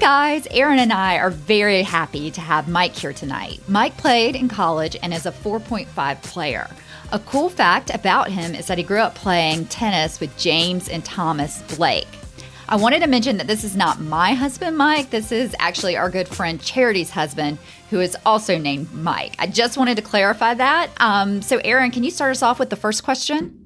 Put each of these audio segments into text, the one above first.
guys, Aaron and I are very happy to have Mike here tonight. Mike played in college and is a 4.5 player. A cool fact about him is that he grew up playing tennis with James and Thomas Blake. I wanted to mention that this is not my husband, Mike. This is actually our good friend Charity's husband, who is also named Mike. I just wanted to clarify that. Um, so, Aaron, can you start us off with the first question?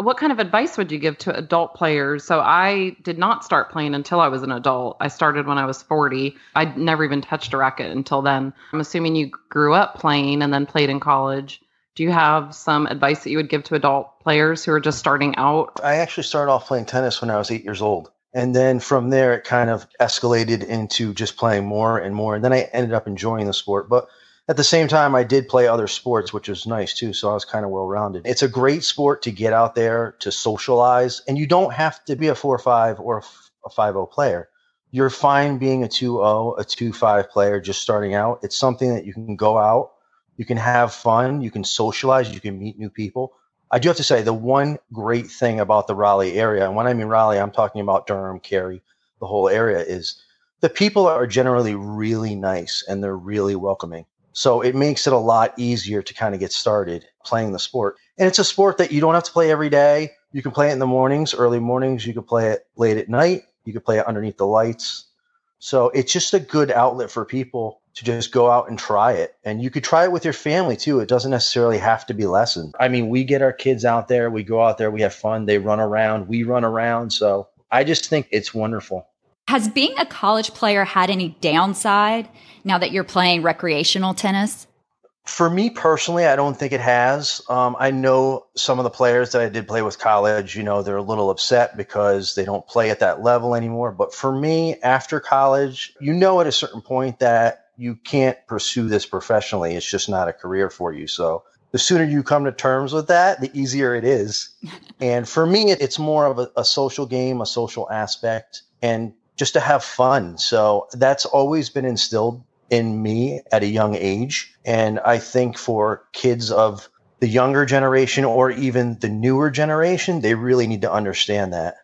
What kind of advice would you give to adult players? So, I did not start playing until I was an adult. I started when I was 40. I'd never even touched a racket until then. I'm assuming you grew up playing and then played in college. Do you have some advice that you would give to adult players who are just starting out? I actually started off playing tennis when I was eight years old. And then from there, it kind of escalated into just playing more and more. And then I ended up enjoying the sport. But at the same time, I did play other sports, which was nice too. So I was kind of well rounded. It's a great sport to get out there to socialize. And you don't have to be a 4 5 or a 5 0 player. You're fine being a 2 0, a 2 5 player just starting out. It's something that you can go out, you can have fun, you can socialize, you can meet new people. I do have to say the one great thing about the Raleigh area, and when I mean Raleigh, I'm talking about Durham, Cary, the whole area, is the people are generally really nice and they're really welcoming. So it makes it a lot easier to kind of get started playing the sport. And it's a sport that you don't have to play every day. You can play it in the mornings, early mornings. You can play it late at night. You can play it underneath the lights. So it's just a good outlet for people to just go out and try it. And you could try it with your family too. It doesn't necessarily have to be lessons. I mean, we get our kids out there, we go out there, we have fun, they run around, we run around. So I just think it's wonderful. Has being a college player had any downside now that you're playing recreational tennis? For me personally, I don't think it has. Um, I know some of the players that I did play with college, you know, they're a little upset because they don't play at that level anymore. But for me, after college, you know, at a certain point that you can't pursue this professionally. It's just not a career for you. So the sooner you come to terms with that, the easier it is. and for me, it's more of a, a, social game, a social aspect, and just to have fun. So that's always been instilled in me at a young age. And I think for kids of the younger generation or even the newer generation, they really need to understand that.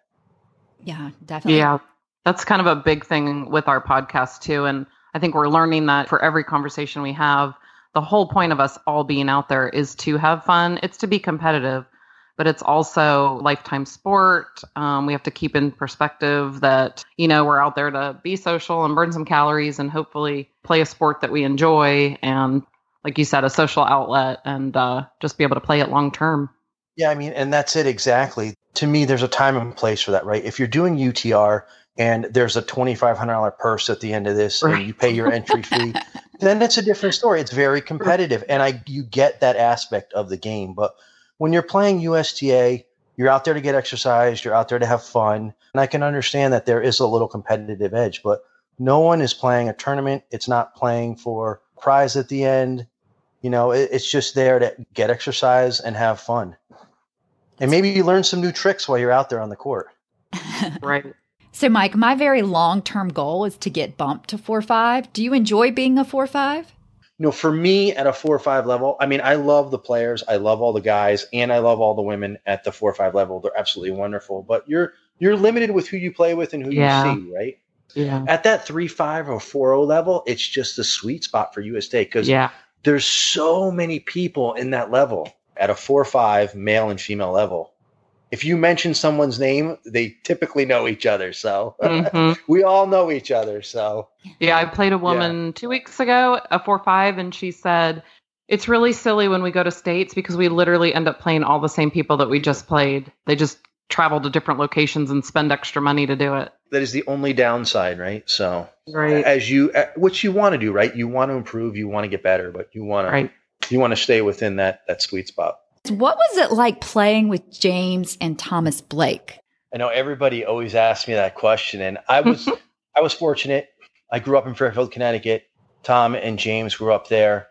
Yeah, definitely. Yeah. That's kind of a big thing with our podcast too. And I think we're learning that for every conversation we have, the whole point of us all being out there is to have fun. It's to be competitive, but it's also lifetime sport. Um, we have to keep in perspective that, you know, we're out there to be social and burn some calories and hopefully play a sport that we enjoy. And like you said, a social outlet and uh, just be able to play it long term. Yeah, I mean, and that's it exactly. To me, there's a time and place for that, right? If you're doing UTR, and there's a $2,500 purse at the end of this, right. and you pay your entry fee, then it's a different story. It's very competitive, and I you get that aspect of the game. But when you're playing USTA, you're out there to get exercise, you're out there to have fun, and I can understand that there is a little competitive edge. But no one is playing a tournament. It's not playing for prize at the end. You know, it, it's just there to get exercise and have fun. And maybe you learn some new tricks while you're out there on the court. right. So, Mike, my very long term goal is to get bumped to 4 5. Do you enjoy being a 4 5? No, for me at a four or five level, I mean, I love the players, I love all the guys, and I love all the women at the four or five level. They're absolutely wonderful. But you're you're limited with who you play with and who yeah. you see, right? Yeah. At that three five or four zero level, it's just the sweet spot for USTA because yeah. there's so many people in that level at a four five male and female level if you mention someone's name, they typically know each other. So mm-hmm. we all know each other. So yeah, I played a woman yeah. two weeks ago, a four five, and she said it's really silly when we go to states because we literally end up playing all the same people that we just played. They just travel to different locations and spend extra money to do it. That is the only downside, right? So right as you, what you want to do, right? You want to improve, you want to get better, but you want to, right. you want to stay within that that sweet spot. What was it like playing with James and Thomas Blake? I know everybody always asks me that question, and I was I was fortunate. I grew up in Fairfield, Connecticut. Tom and James grew up there.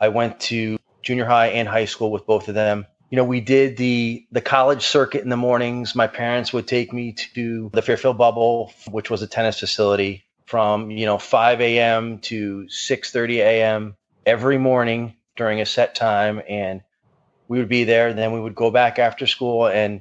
I went to junior high and high school with both of them. You know, we did the the college circuit in the mornings. My parents would take me to the Fairfield Bubble, which was a tennis facility, from you know 5 a.m. to 6:30 a.m. every morning during a set time, and we would be there and then we would go back after school and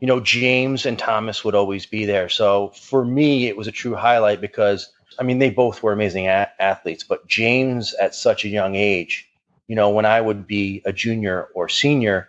you know james and thomas would always be there so for me it was a true highlight because I mean, they both were amazing a- athletes, but James at such a young age, you know, when I would be a junior or senior,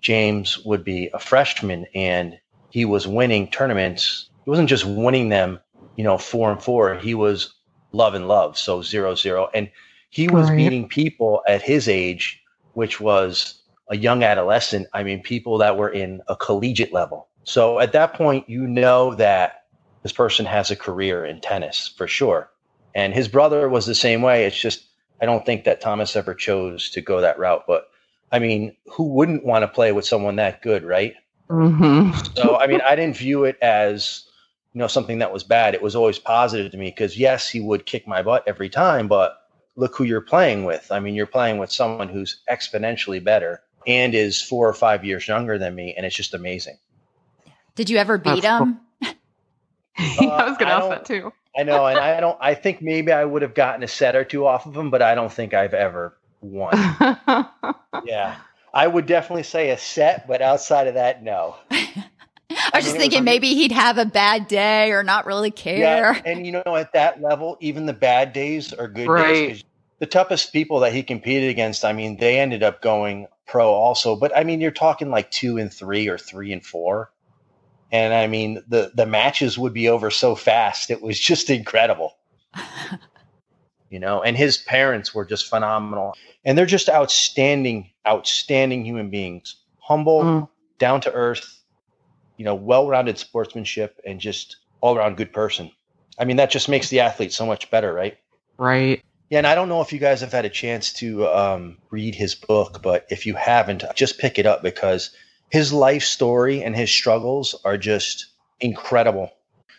James would be a freshman and he was winning tournaments. He wasn't just winning them, you know, four and four. He was love and love, so zero zero, and he was right. beating people at his age, which was a young adolescent. I mean, people that were in a collegiate level. So at that point, you know that this person has a career in tennis for sure. And his brother was the same way. It's just I don't think that Thomas ever chose to go that route, but I mean, who wouldn't want to play with someone that good, right? Mm-hmm. so, I mean, I didn't view it as, you know, something that was bad. It was always positive to me because, yes, he would kick my butt every time, but look who you're playing with. I mean, you're playing with someone who's exponentially better and is four or five years younger than me, and it's just amazing. Did you ever beat That's him? Cool. uh, I was going to ask that too. I know, and I don't. I think maybe I would have gotten a set or two off of him, but I don't think I've ever won. yeah, I would definitely say a set, but outside of that, no. I was just thinking maybe he'd have a bad day or not really care. Yeah, and you know, at that level, even the bad days are good right. days. The toughest people that he competed against, I mean, they ended up going pro also. But I mean, you're talking like two and three or three and four. And I mean, the the matches would be over so fast. It was just incredible. you know, and his parents were just phenomenal. And they're just outstanding, outstanding human beings. Humble, mm. down to earth, you know, well-rounded sportsmanship and just all-around good person. I mean, that just makes the athlete so much better, right? Right. Yeah, and I don't know if you guys have had a chance to um, read his book, but if you haven't, just pick it up because his life story and his struggles are just incredible.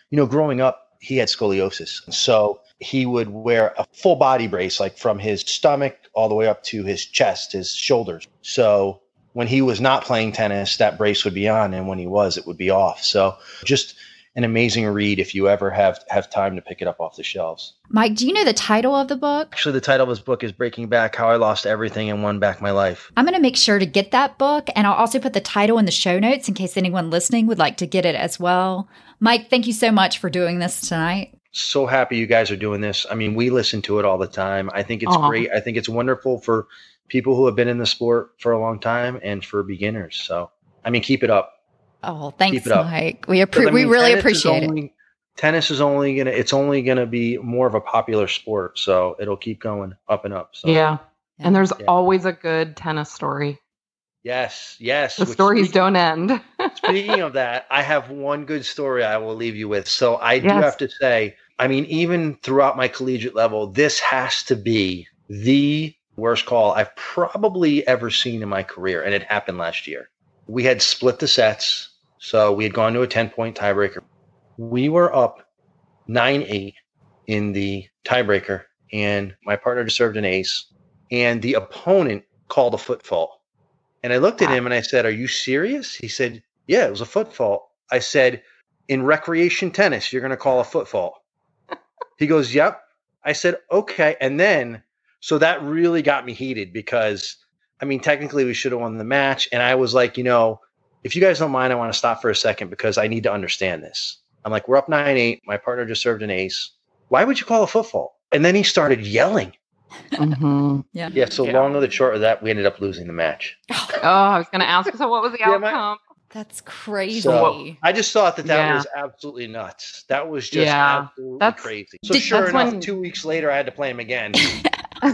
You know, growing up, he had scoliosis. So he would wear a full body brace, like from his stomach all the way up to his chest, his shoulders. So when he was not playing tennis, that brace would be on. And when he was, it would be off. So just an amazing read if you ever have have time to pick it up off the shelves. Mike, do you know the title of the book? Actually, the title of this book is Breaking Back How I Lost Everything and Won Back My Life. I'm going to make sure to get that book and I'll also put the title in the show notes in case anyone listening would like to get it as well. Mike, thank you so much for doing this tonight. So happy you guys are doing this. I mean, we listen to it all the time. I think it's Aww. great. I think it's wonderful for people who have been in the sport for a long time and for beginners. So, I mean, keep it up. Oh, thanks, Mike. We appre- I mean, we really appreciate only, it tennis is only gonna it's only gonna be more of a popular sport so it'll keep going up and up so. Yeah. And there's yeah. always a good tennis story. Yes yes the stories speaking, don't end. speaking of that i have one good story i will leave you with. So i yes. do have to say i mean even throughout my collegiate level this has to be the worst call i've probably ever seen in my career and it happened last year. We had split the sets so we had gone to a 10 point tiebreaker we were up 9 8 in the tiebreaker, and my partner just served an ace, and the opponent called a foot fault. And I looked at him and I said, Are you serious? He said, Yeah, it was a foot fault. I said, In recreation tennis, you're going to call a foot fault. he goes, Yep. I said, Okay. And then, so that really got me heated because, I mean, technically we should have won the match. And I was like, You know, if you guys don't mind, I want to stop for a second because I need to understand this. I'm like, we're up 9 8. My partner just served an ace. Why would you call a foot fault? And then he started yelling. Mm-hmm. Yeah. Yeah. So yeah. long or the short of that, we ended up losing the match. oh, I was going to ask. So what was the yeah, outcome? My, that's crazy. So I just thought that that yeah. was absolutely nuts. That was just yeah, absolutely that's, crazy. So did, sure enough, when... two weeks later, I had to play him again.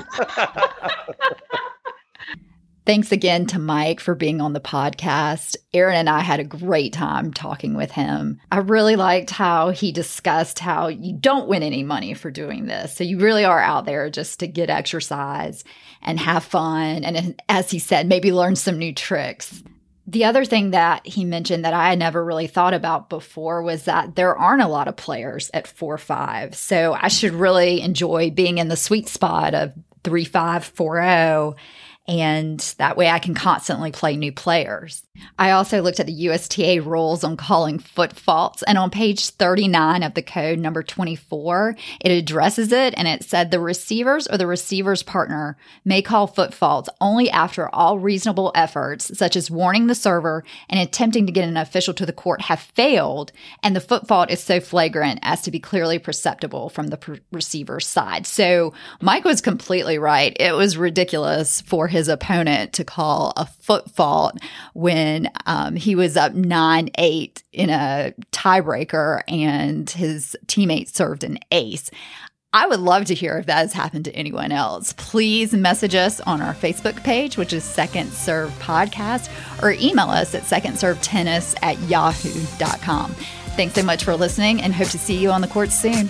Thanks again to Mike for being on the podcast. Aaron and I had a great time talking with him. I really liked how he discussed how you don't win any money for doing this. So you really are out there just to get exercise and have fun. And as he said, maybe learn some new tricks. The other thing that he mentioned that I had never really thought about before was that there aren't a lot of players at 4 5. So I should really enjoy being in the sweet spot of 3 5 4 0 and that way I can constantly play new players. I also looked at the USTA rules on calling foot faults, and on page 39 of the code, number 24, it addresses it and it said the receivers or the receiver's partner may call foot faults only after all reasonable efforts, such as warning the server and attempting to get an official to the court, have failed, and the foot fault is so flagrant as to be clearly perceptible from the receiver's side. So Mike was completely right. It was ridiculous for his opponent to call a foot fault when um, he was up 9 8 in a tiebreaker and his teammate served an ace. I would love to hear if that has happened to anyone else. Please message us on our Facebook page, which is Second Serve Podcast, or email us at secondservetennis at yahoo.com. Thanks so much for listening and hope to see you on the court soon.